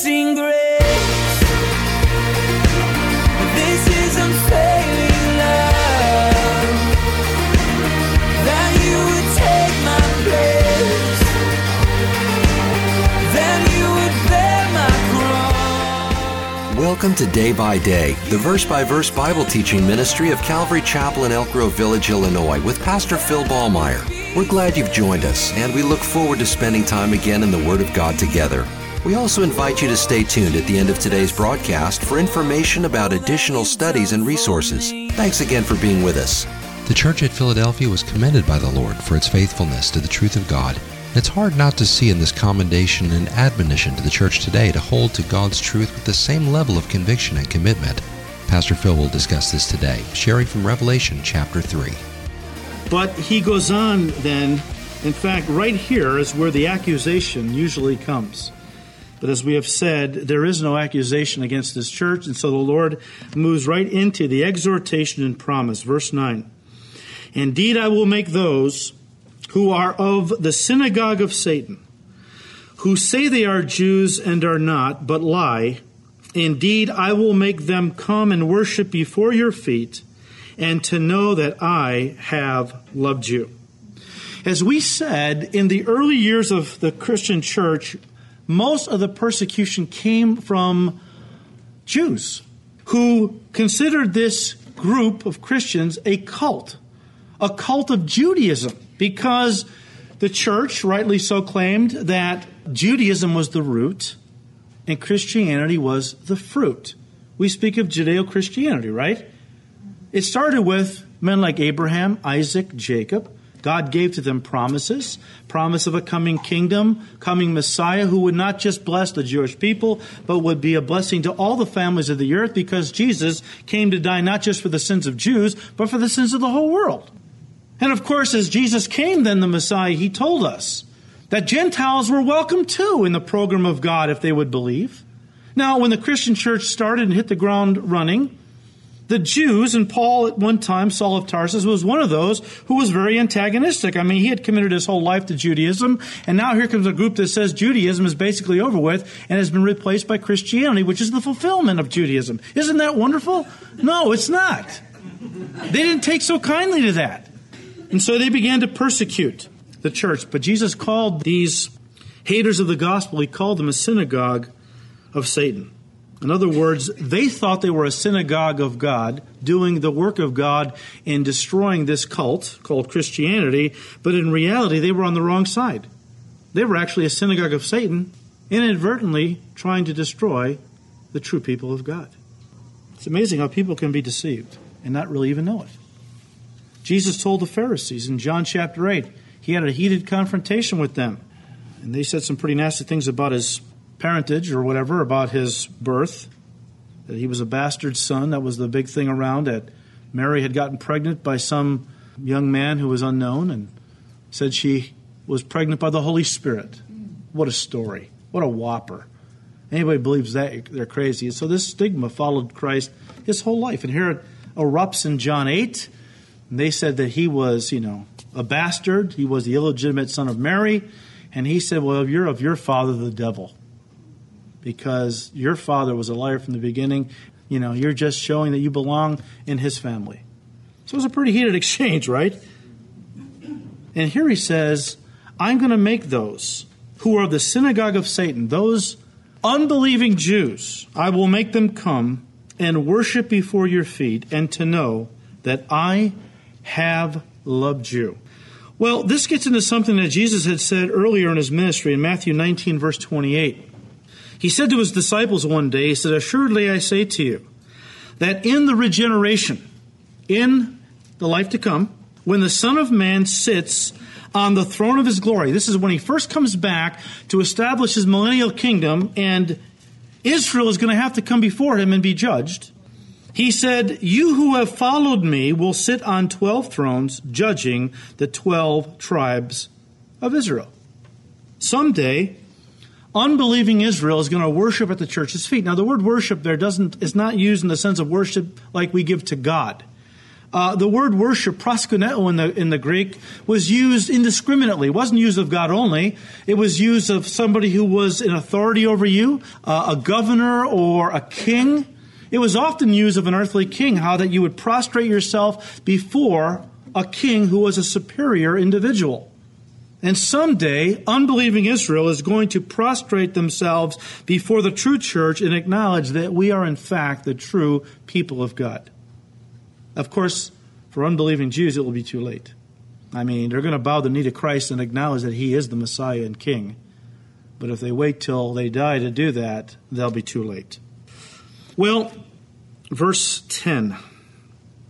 Amazing grace. This is unfailing love. That you would take my place. Then you would bear my cross. Welcome to Day by Day, the verse by verse Bible teaching ministry of Calvary Chapel in Elk Grove Village, Illinois, with Pastor Phil Ballmaier. We're glad you've joined us, and we look forward to spending time again in the Word of God together. We also invite you to stay tuned at the end of today's broadcast for information about additional studies and resources. Thanks again for being with us. The church at Philadelphia was commended by the Lord for its faithfulness to the truth of God. It's hard not to see in this commendation an admonition to the church today to hold to God's truth with the same level of conviction and commitment. Pastor Phil will discuss this today, sharing from Revelation chapter 3. But he goes on then, in fact, right here is where the accusation usually comes. But as we have said, there is no accusation against this church, and so the Lord moves right into the exhortation and promise. Verse 9 Indeed, I will make those who are of the synagogue of Satan, who say they are Jews and are not, but lie, indeed, I will make them come and worship before your feet, and to know that I have loved you. As we said, in the early years of the Christian church, most of the persecution came from Jews who considered this group of Christians a cult, a cult of Judaism, because the church rightly so claimed that Judaism was the root and Christianity was the fruit. We speak of Judeo Christianity, right? It started with men like Abraham, Isaac, Jacob. God gave to them promises, promise of a coming kingdom, coming Messiah who would not just bless the Jewish people, but would be a blessing to all the families of the earth because Jesus came to die not just for the sins of Jews, but for the sins of the whole world. And of course, as Jesus came, then the Messiah, he told us that Gentiles were welcome too in the program of God if they would believe. Now, when the Christian church started and hit the ground running, the Jews, and Paul at one time, Saul of Tarsus, was one of those who was very antagonistic. I mean, he had committed his whole life to Judaism, and now here comes a group that says Judaism is basically over with and has been replaced by Christianity, which is the fulfillment of Judaism. Isn't that wonderful? No, it's not. They didn't take so kindly to that. And so they began to persecute the church. But Jesus called these haters of the gospel, he called them a synagogue of Satan. In other words, they thought they were a synagogue of God, doing the work of God in destroying this cult called Christianity, but in reality, they were on the wrong side. They were actually a synagogue of Satan, inadvertently trying to destroy the true people of God. It's amazing how people can be deceived and not really even know it. Jesus told the Pharisees in John chapter 8, he had a heated confrontation with them. And they said some pretty nasty things about his parentage or whatever about his birth, that he was a bastard son. That was the big thing around, that Mary had gotten pregnant by some young man who was unknown and said she was pregnant by the Holy Spirit. What a story. What a whopper. Anybody believes that, they're crazy. So this stigma followed Christ his whole life. And here it erupts in John 8. And they said that he was, you know, a bastard. He was the illegitimate son of Mary. And he said, Well, you're of your father, the devil because your father was a liar from the beginning. You know, you're just showing that you belong in his family. So it was a pretty heated exchange, right? And here he says, I'm going to make those who are the synagogue of Satan, those unbelieving Jews, I will make them come and worship before your feet and to know that I have loved you. Well, this gets into something that Jesus had said earlier in his ministry in Matthew 19, verse 28. He said to his disciples one day, He said, Assuredly I say to you, that in the regeneration, in the life to come, when the Son of Man sits on the throne of his glory, this is when he first comes back to establish his millennial kingdom, and Israel is going to have to come before him and be judged. He said, You who have followed me will sit on 12 thrones, judging the 12 tribes of Israel. Someday, unbelieving Israel is going to worship at the church's feet. Now, the word worship there doesn't is not used in the sense of worship like we give to God. Uh, the word worship, proskuneo in the, in the Greek, was used indiscriminately. It wasn't used of God only. It was used of somebody who was in authority over you, uh, a governor or a king. It was often used of an earthly king, how that you would prostrate yourself before a king who was a superior individual. And someday, unbelieving Israel is going to prostrate themselves before the true church and acknowledge that we are, in fact, the true people of God. Of course, for unbelieving Jews, it will be too late. I mean, they're going to bow the knee to Christ and acknowledge that He is the Messiah and King. But if they wait till they die to do that, they'll be too late. Well, verse 10,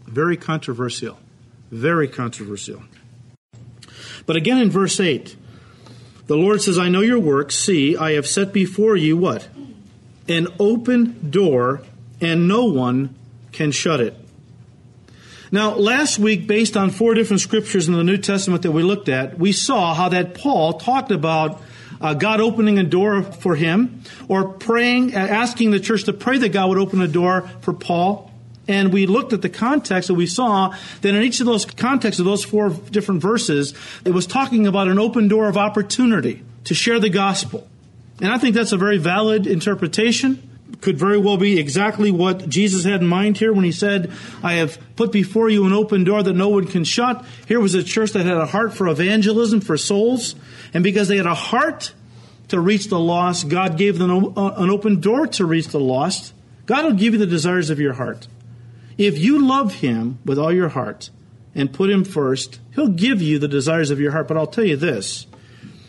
very controversial. Very controversial. But again in verse 8, the Lord says, I know your works. See, I have set before you what? An open door, and no one can shut it. Now, last week, based on four different scriptures in the New Testament that we looked at, we saw how that Paul talked about uh, God opening a door for him, or praying, asking the church to pray that God would open a door for Paul. And we looked at the context and we saw that in each of those contexts of those four different verses, it was talking about an open door of opportunity to share the gospel. And I think that's a very valid interpretation. Could very well be exactly what Jesus had in mind here when he said, I have put before you an open door that no one can shut. Here was a church that had a heart for evangelism, for souls. And because they had a heart to reach the lost, God gave them an uh, open door to reach the lost. God will give you the desires of your heart. If you love Him with all your heart and put Him first, He'll give you the desires of your heart. But I'll tell you this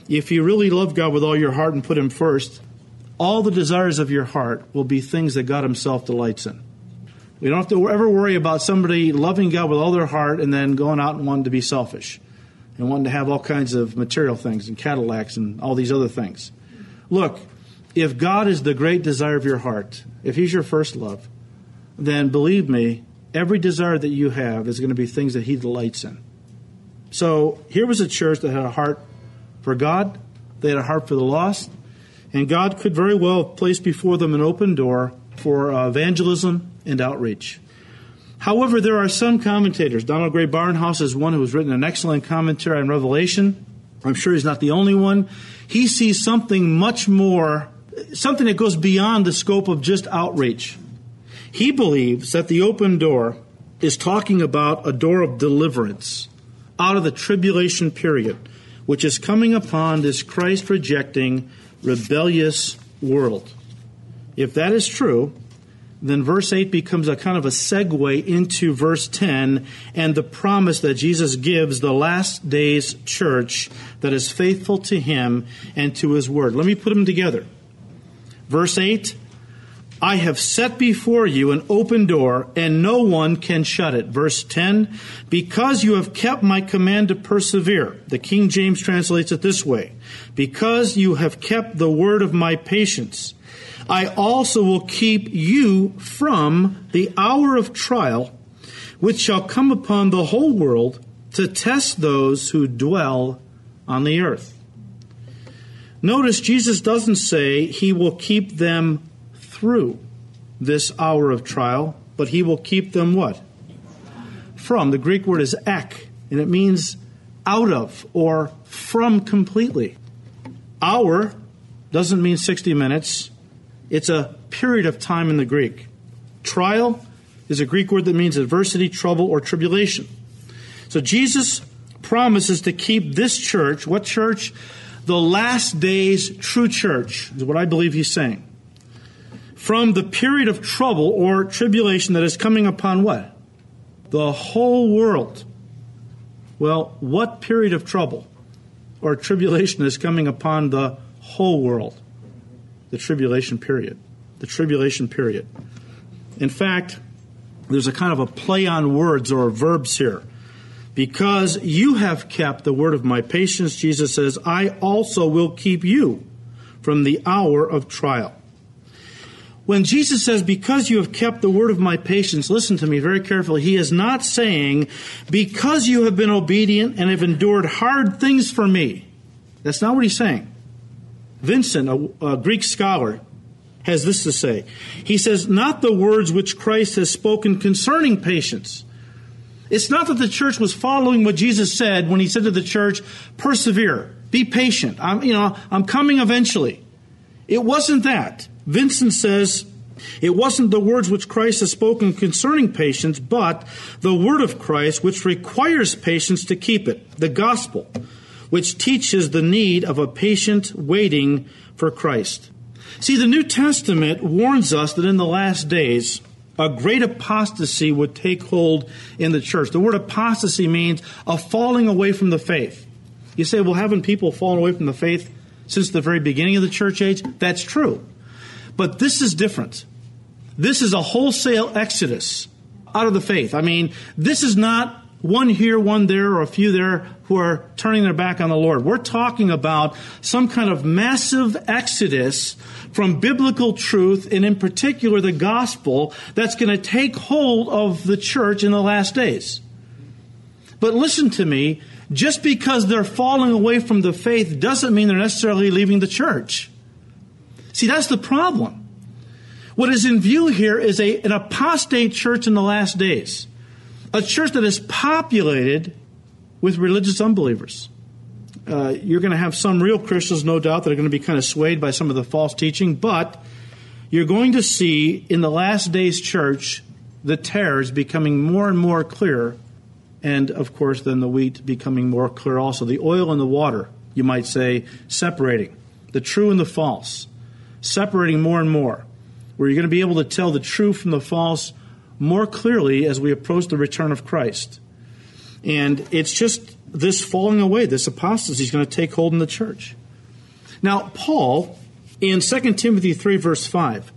if you really love God with all your heart and put Him first, all the desires of your heart will be things that God Himself delights in. We don't have to ever worry about somebody loving God with all their heart and then going out and wanting to be selfish and wanting to have all kinds of material things and Cadillacs and all these other things. Look, if God is the great desire of your heart, if He's your first love, then believe me, every desire that you have is going to be things that He delights in. So here was a church that had a heart for God, they had a heart for the lost, and God could very well place before them an open door for uh, evangelism and outreach. However, there are some commentators. Donald Grey Barnhouse is one who has written an excellent commentary on Revelation. I'm sure he's not the only one. He sees something much more, something that goes beyond the scope of just outreach. He believes that the open door is talking about a door of deliverance out of the tribulation period, which is coming upon this Christ rejecting, rebellious world. If that is true, then verse 8 becomes a kind of a segue into verse 10 and the promise that Jesus gives the last days church that is faithful to him and to his word. Let me put them together. Verse 8 I have set before you an open door, and no one can shut it. Verse 10 Because you have kept my command to persevere. The King James translates it this way Because you have kept the word of my patience, I also will keep you from the hour of trial, which shall come upon the whole world to test those who dwell on the earth. Notice Jesus doesn't say he will keep them through this hour of trial, but he will keep them what? From. The Greek word is ek, and it means out of or from completely. Hour doesn't mean 60 minutes, it's a period of time in the Greek. Trial is a Greek word that means adversity, trouble, or tribulation. So Jesus promises to keep this church, what church? The last days true church, is what I believe he's saying from the period of trouble or tribulation that is coming upon what? The whole world. Well, what period of trouble or tribulation is coming upon the whole world? The tribulation period. The tribulation period. In fact, there's a kind of a play on words or verbs here. Because you have kept the word of my patience, Jesus says, I also will keep you from the hour of trial. When Jesus says, Because you have kept the word of my patience, listen to me very carefully. He is not saying, Because you have been obedient and have endured hard things for me. That's not what he's saying. Vincent, a, a Greek scholar, has this to say. He says, Not the words which Christ has spoken concerning patience. It's not that the church was following what Jesus said when he said to the church, persevere, be patient. I'm, you know, I'm coming eventually. It wasn't that. Vincent says, it wasn't the words which Christ has spoken concerning patience, but the word of Christ which requires patience to keep it, the gospel, which teaches the need of a patient waiting for Christ. See, the New Testament warns us that in the last days, a great apostasy would take hold in the church. The word apostasy means a falling away from the faith. You say, well, haven't people fallen away from the faith since the very beginning of the church age? That's true. But this is different. This is a wholesale exodus out of the faith. I mean, this is not one here, one there, or a few there who are turning their back on the Lord. We're talking about some kind of massive exodus from biblical truth, and in particular the gospel, that's going to take hold of the church in the last days. But listen to me, just because they're falling away from the faith doesn't mean they're necessarily leaving the church. See, that's the problem. What is in view here is a, an apostate church in the last days, a church that is populated with religious unbelievers. Uh, you're going to have some real Christians, no doubt, that are going to be kind of swayed by some of the false teaching, but you're going to see in the last days church the tares becoming more and more clear, and of course, then the wheat becoming more clear also. The oil and the water, you might say, separating the true and the false, separating more and more, where you're going to be able to tell the true from the false more clearly as we approach the return of Christ. And it's just this falling away, this apostasy is going to take hold in the church. Now, Paul, in 2 Timothy 3, verse 5,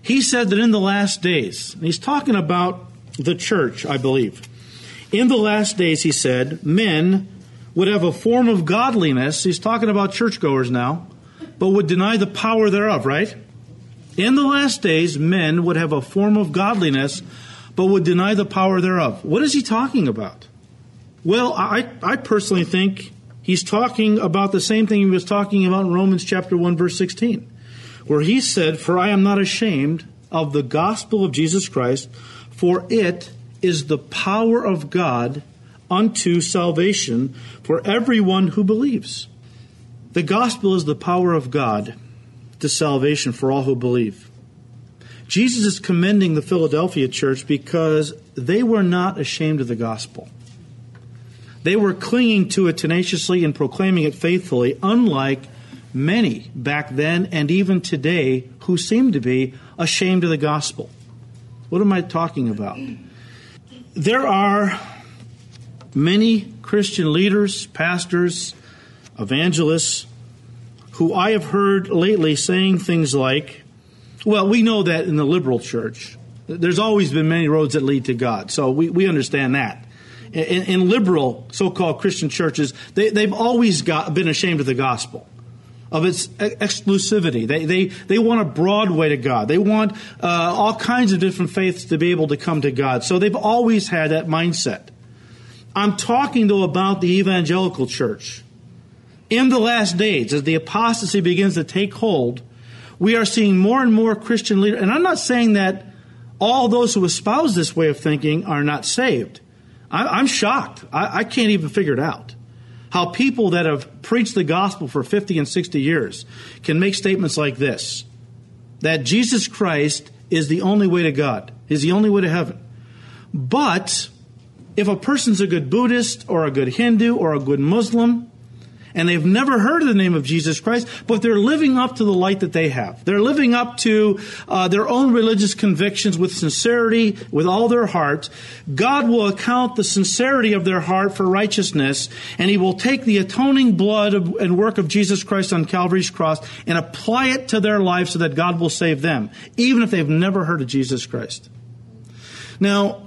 he said that in the last days, and he's talking about the church, I believe. In the last days, he said, men would have a form of godliness. He's talking about churchgoers now, but would deny the power thereof, right? In the last days, men would have a form of godliness, but would deny the power thereof. What is he talking about? Well, I, I personally think he's talking about the same thing he was talking about in Romans chapter 1, verse 16, where he said, For I am not ashamed of the gospel of Jesus Christ, for it is the power of God unto salvation for everyone who believes. The gospel is the power of God to salvation for all who believe. Jesus is commending the Philadelphia church because they were not ashamed of the gospel. They were clinging to it tenaciously and proclaiming it faithfully, unlike many back then and even today who seem to be ashamed of the gospel. What am I talking about? There are many Christian leaders, pastors, evangelists who I have heard lately saying things like, well, we know that in the liberal church, there's always been many roads that lead to God, so we, we understand that in, in liberal so-called Christian churches, they, they've always got, been ashamed of the gospel of its exclusivity. They, they, they want a broad way to God. They want uh, all kinds of different faiths to be able to come to God. So they've always had that mindset. I'm talking, though, about the evangelical church. In the last days, as the apostasy begins to take hold, we are seeing more and more Christian leaders. And I'm not saying that all those who espouse this way of thinking are not saved. I, am shocked. I, I can't even figure it out. How people that have preached the gospel for 50 and 60 years can make statements like this that Jesus Christ is the only way to God, is the only way to heaven. But if a person's a good Buddhist or a good Hindu or a good Muslim, and they've never heard of the name of Jesus Christ, but they're living up to the light that they have. They're living up to uh, their own religious convictions with sincerity, with all their heart. God will account the sincerity of their heart for righteousness, and He will take the atoning blood of, and work of Jesus Christ on Calvary's cross and apply it to their life so that God will save them, even if they've never heard of Jesus Christ. Now,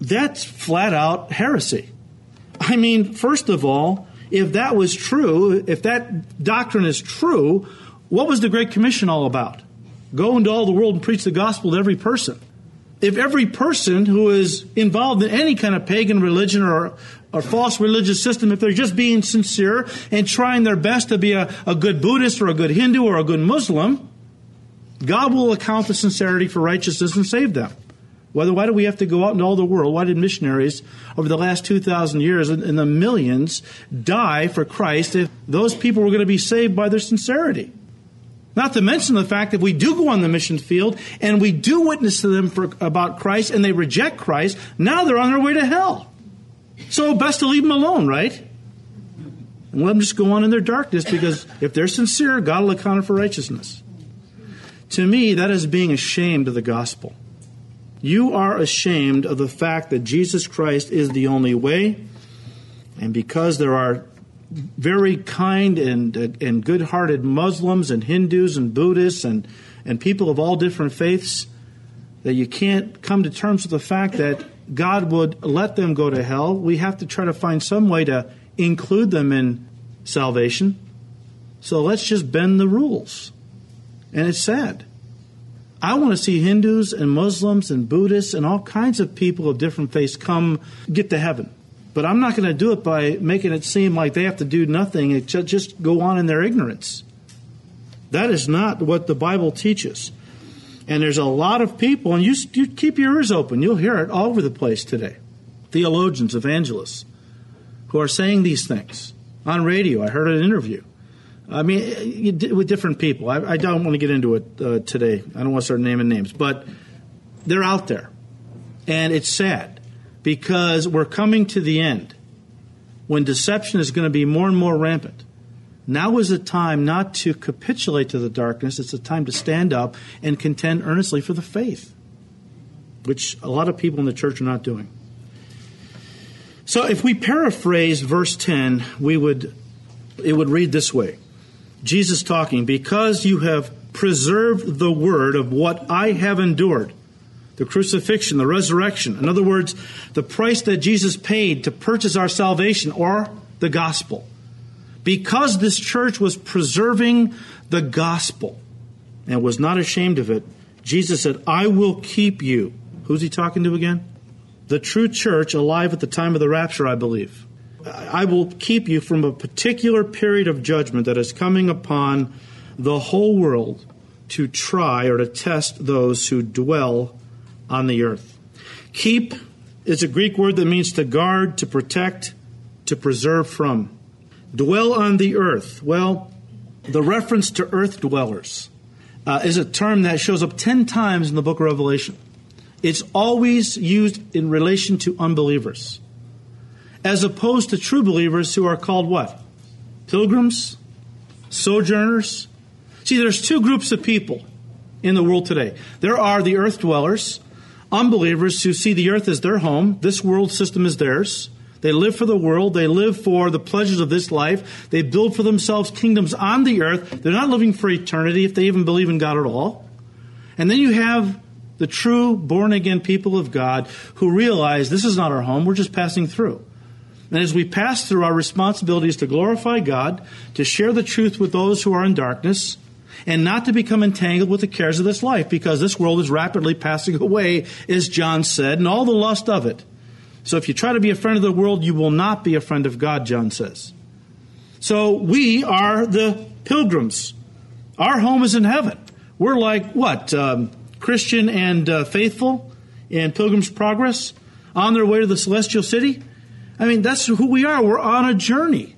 that's flat out heresy. I mean, first of all, if that was true, if that doctrine is true, what was the Great Commission all about? Go into all the world and preach the gospel to every person. If every person who is involved in any kind of pagan religion or, or false religious system, if they're just being sincere and trying their best to be a, a good Buddhist or a good Hindu or a good Muslim, God will account the sincerity for righteousness and save them. Why, why do we have to go out into all the world? Why did missionaries over the last 2,000 years and the millions die for Christ if those people were going to be saved by their sincerity? Not to mention the fact that we do go on the mission field and we do witness to them for, about Christ and they reject Christ, now they're on their way to hell. So best to leave them alone, right? And let them just go on in their darkness because if they're sincere, God will account for righteousness. To me, that is being ashamed of the gospel. You are ashamed of the fact that Jesus Christ is the only way, and because there are very kind and, and good hearted Muslims and Hindus and Buddhists and, and people of all different faiths, that you can't come to terms with the fact that God would let them go to hell. We have to try to find some way to include them in salvation. So let's just bend the rules. And it's sad. I want to see Hindus and Muslims and Buddhists and all kinds of people of different faiths come get to heaven. But I'm not going to do it by making it seem like they have to do nothing and just go on in their ignorance. That is not what the Bible teaches. And there's a lot of people, and you, you keep your ears open, you'll hear it all over the place today. Theologians, evangelists, who are saying these things on radio. I heard an interview. I mean, with different people. I, I don't want to get into it uh, today. I don't want to start naming names, but they're out there. And it's sad because we're coming to the end when deception is going to be more and more rampant. Now is the time not to capitulate to the darkness, it's the time to stand up and contend earnestly for the faith, which a lot of people in the church are not doing. So if we paraphrase verse 10, we would it would read this way. Jesus talking, because you have preserved the word of what I have endured the crucifixion, the resurrection. In other words, the price that Jesus paid to purchase our salvation or the gospel. Because this church was preserving the gospel and was not ashamed of it, Jesus said, I will keep you. Who's he talking to again? The true church alive at the time of the rapture, I believe. I will keep you from a particular period of judgment that is coming upon the whole world to try or to test those who dwell on the earth. Keep is a Greek word that means to guard, to protect, to preserve from. Dwell on the earth. Well, the reference to earth dwellers uh, is a term that shows up 10 times in the book of Revelation. It's always used in relation to unbelievers, as opposed to true believers who are called what? Pilgrims? Sojourners? See, there's two groups of people in the world today. There are the earth dwellers, unbelievers who see the earth as their home, this world system is theirs. They live for the world. They live for the pleasures of this life. They build for themselves kingdoms on the earth. They're not living for eternity if they even believe in God at all. And then you have the true born again people of God who realize this is not our home. We're just passing through. And as we pass through, our responsibilities to glorify God, to share the truth with those who are in darkness, and not to become entangled with the cares of this life, because this world is rapidly passing away, as John said, and all the lust of it. So if you try to be a friend of the world, you will not be a friend of God, John says. So we are the pilgrims. Our home is in heaven. We're like what? Um, Christian and uh, faithful in Pilgrim's Progress on their way to the celestial city? I mean, that's who we are. We're on a journey.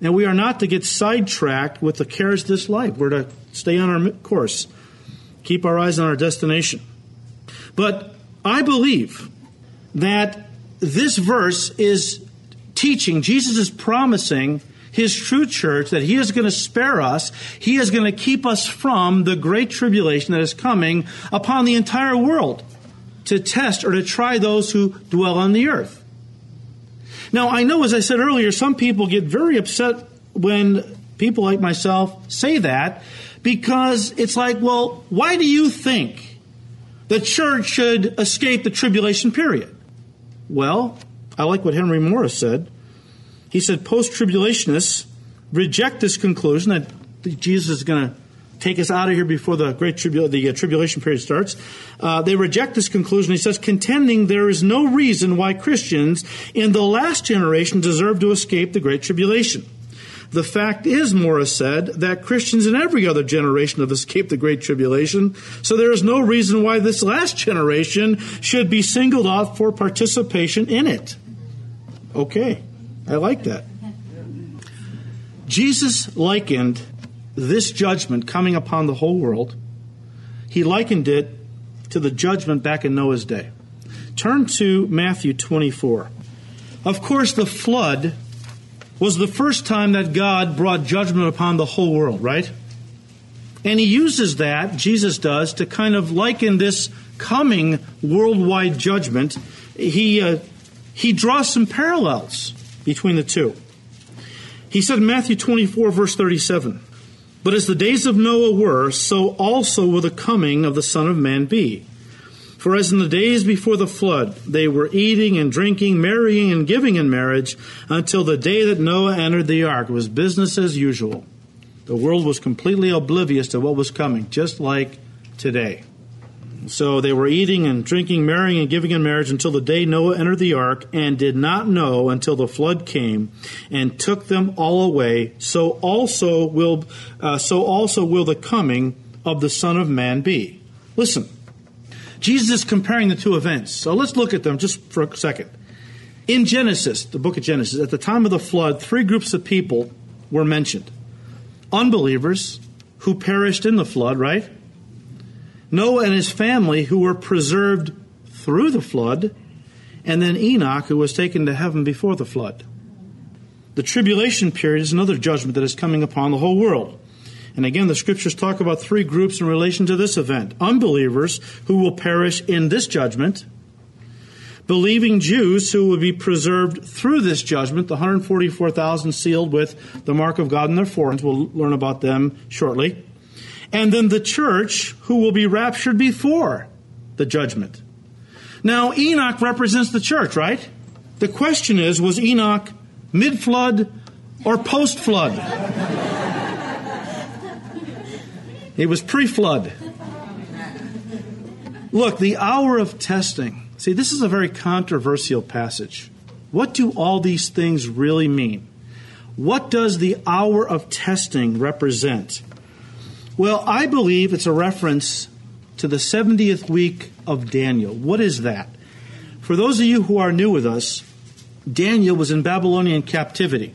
And we are not to get sidetracked with the cares of this life. We're to stay on our course, keep our eyes on our destination. But I believe that this verse is teaching, Jesus is promising his true church that he is going to spare us. He is going to keep us from the great tribulation that is coming upon the entire world to test or to try those who dwell on the earth. Now, I know, as I said earlier, some people get very upset when people like myself say that because it's like, well, why do you think the church should escape the tribulation period? Well, I like what Henry Morris said. He said post tribulationists reject this conclusion that Jesus is going to take us out of here before the great the uh, tribulation period starts. Uh, they reject this conclusion. He says, contending there is no reason why Christians in the last generation deserve to escape the great tribulation. The fact is, Morris said, that Christians in every other generation have escaped the Great Tribulation, so there is no reason why this last generation should be singled out for participation in it. Okay, I like that. Jesus likened this judgment coming upon the whole world, he likened it to the judgment back in Noah's day. Turn to Matthew 24. Of course, the flood was the first time that God brought judgment upon the whole world, right? And he uses that, Jesus does, to kind of liken this coming worldwide judgment. He, uh, he draws some parallels between the two. He said in Matthew 24, verse 37, But as the days of Noah were, so also will the coming of the Son of Man be. For as in the days before the flood, they were eating and drinking, marrying and giving in marriage, until the day that Noah entered the ark. It was business as usual. The world was completely oblivious to what was coming, just like today. So they were eating and drinking, marrying and giving in marriage until the day Noah entered the ark, and did not know until the flood came and took them all away. So also will, uh, so also will the coming of the Son of Man be. Listen, Jesus is comparing the two events. So let's look at them just for a second. In Genesis, the book of Genesis, at the time of the flood, three groups of people were mentioned unbelievers who perished in the flood, right? Noah and his family who were preserved through the flood, and then Enoch who was taken to heaven before the flood. The tribulation period is another judgment that is coming upon the whole world. And again, the scriptures talk about three groups in relation to this event unbelievers who will perish in this judgment, believing Jews who will be preserved through this judgment, the 144,000 sealed with the mark of God in their foreheads. We'll learn about them shortly. And then the church who will be raptured before the judgment. Now, Enoch represents the church, right? The question is was Enoch mid flood or post flood? It was pre flood. Look, the hour of testing. See, this is a very controversial passage. What do all these things really mean? What does the hour of testing represent? Well, I believe it's a reference to the 70th week of Daniel. What is that? For those of you who are new with us, Daniel was in Babylonian captivity.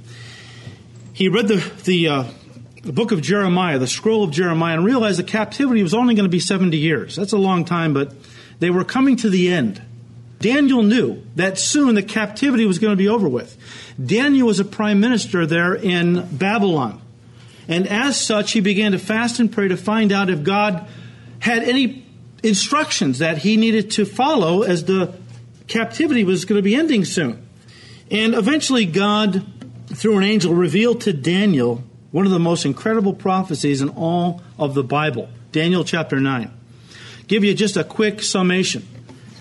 He read the, the uh, the book of Jeremiah, the scroll of Jeremiah, and realized the captivity was only going to be 70 years. That's a long time, but they were coming to the end. Daniel knew that soon the captivity was going to be over with. Daniel was a prime minister there in Babylon. And as such, he began to fast and pray to find out if God had any instructions that he needed to follow as the captivity was going to be ending soon. And eventually, God, through an angel, revealed to Daniel one of the most incredible prophecies in all of the Bible, Daniel chapter 9. Give you just a quick summation.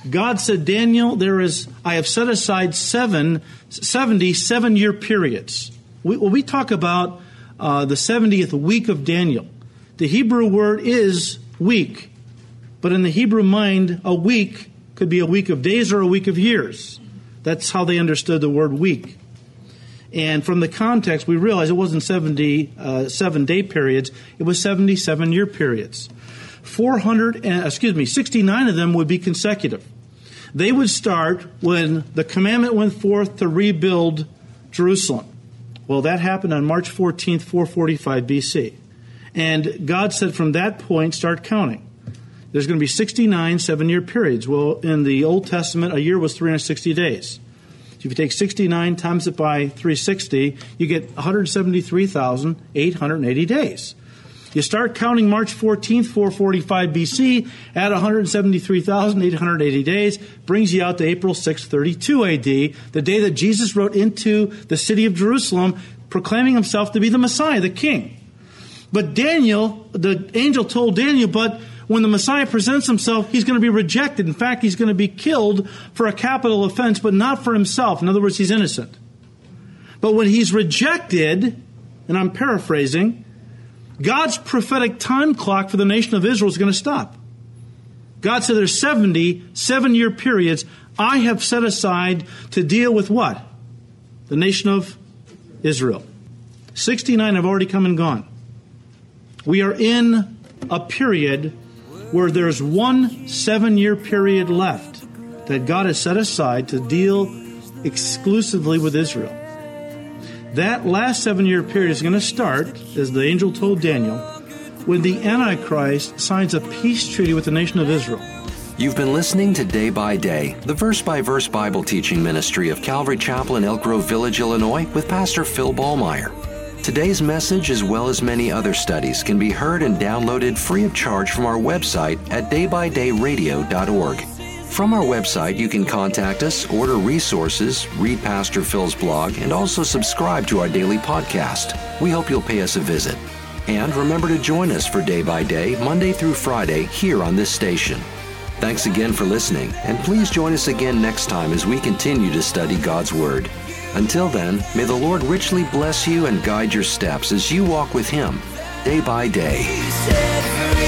God said, Daniel, there is, I have set aside seven, 70 seven year periods. We, when we talk about uh, the 70th week of Daniel, the Hebrew word is week. But in the Hebrew mind, a week could be a week of days or a week of years. That's how they understood the word week. And from the context, we realize it wasn't 70 uh, seven day periods, it was 77 year periods. 400, and, excuse me, 69 of them would be consecutive. They would start when the commandment went forth to rebuild Jerusalem. Well, that happened on March 14th, 445 BC. And God said from that point, start counting. There's going to be 69 seven year periods. Well, in the Old Testament, a year was 360 days. So if you take 69 times it by 360, you get 173,880 days. You start counting March 14th, 445 BC at 173,880 days, brings you out to April 632 AD, the day that Jesus rode into the city of Jerusalem, proclaiming himself to be the Messiah, the King. But Daniel, the angel told Daniel, but when the Messiah presents himself, he's going to be rejected. In fact, he's going to be killed for a capital offense, but not for himself. In other words, he's innocent. But when he's rejected, and I'm paraphrasing, God's prophetic time clock for the nation of Israel is going to stop. God said there's 70 seven year periods I have set aside to deal with what? The nation of Israel. 69 have already come and gone. We are in a period where there's one seven year period left that God has set aside to deal exclusively with Israel. That last seven year period is going to start, as the angel told Daniel, when the Antichrist signs a peace treaty with the nation of Israel. You've been listening to Day by Day, the verse by verse Bible teaching ministry of Calvary Chapel in Elk Grove Village, Illinois, with Pastor Phil Ballmaier. Today's message, as well as many other studies, can be heard and downloaded free of charge from our website at daybydayradio.org. From our website, you can contact us, order resources, read Pastor Phil's blog, and also subscribe to our daily podcast. We hope you'll pay us a visit. And remember to join us for Day by Day, Monday through Friday, here on this station. Thanks again for listening, and please join us again next time as we continue to study God's Word. Until then, may the Lord richly bless you and guide your steps as you walk with Him day by day.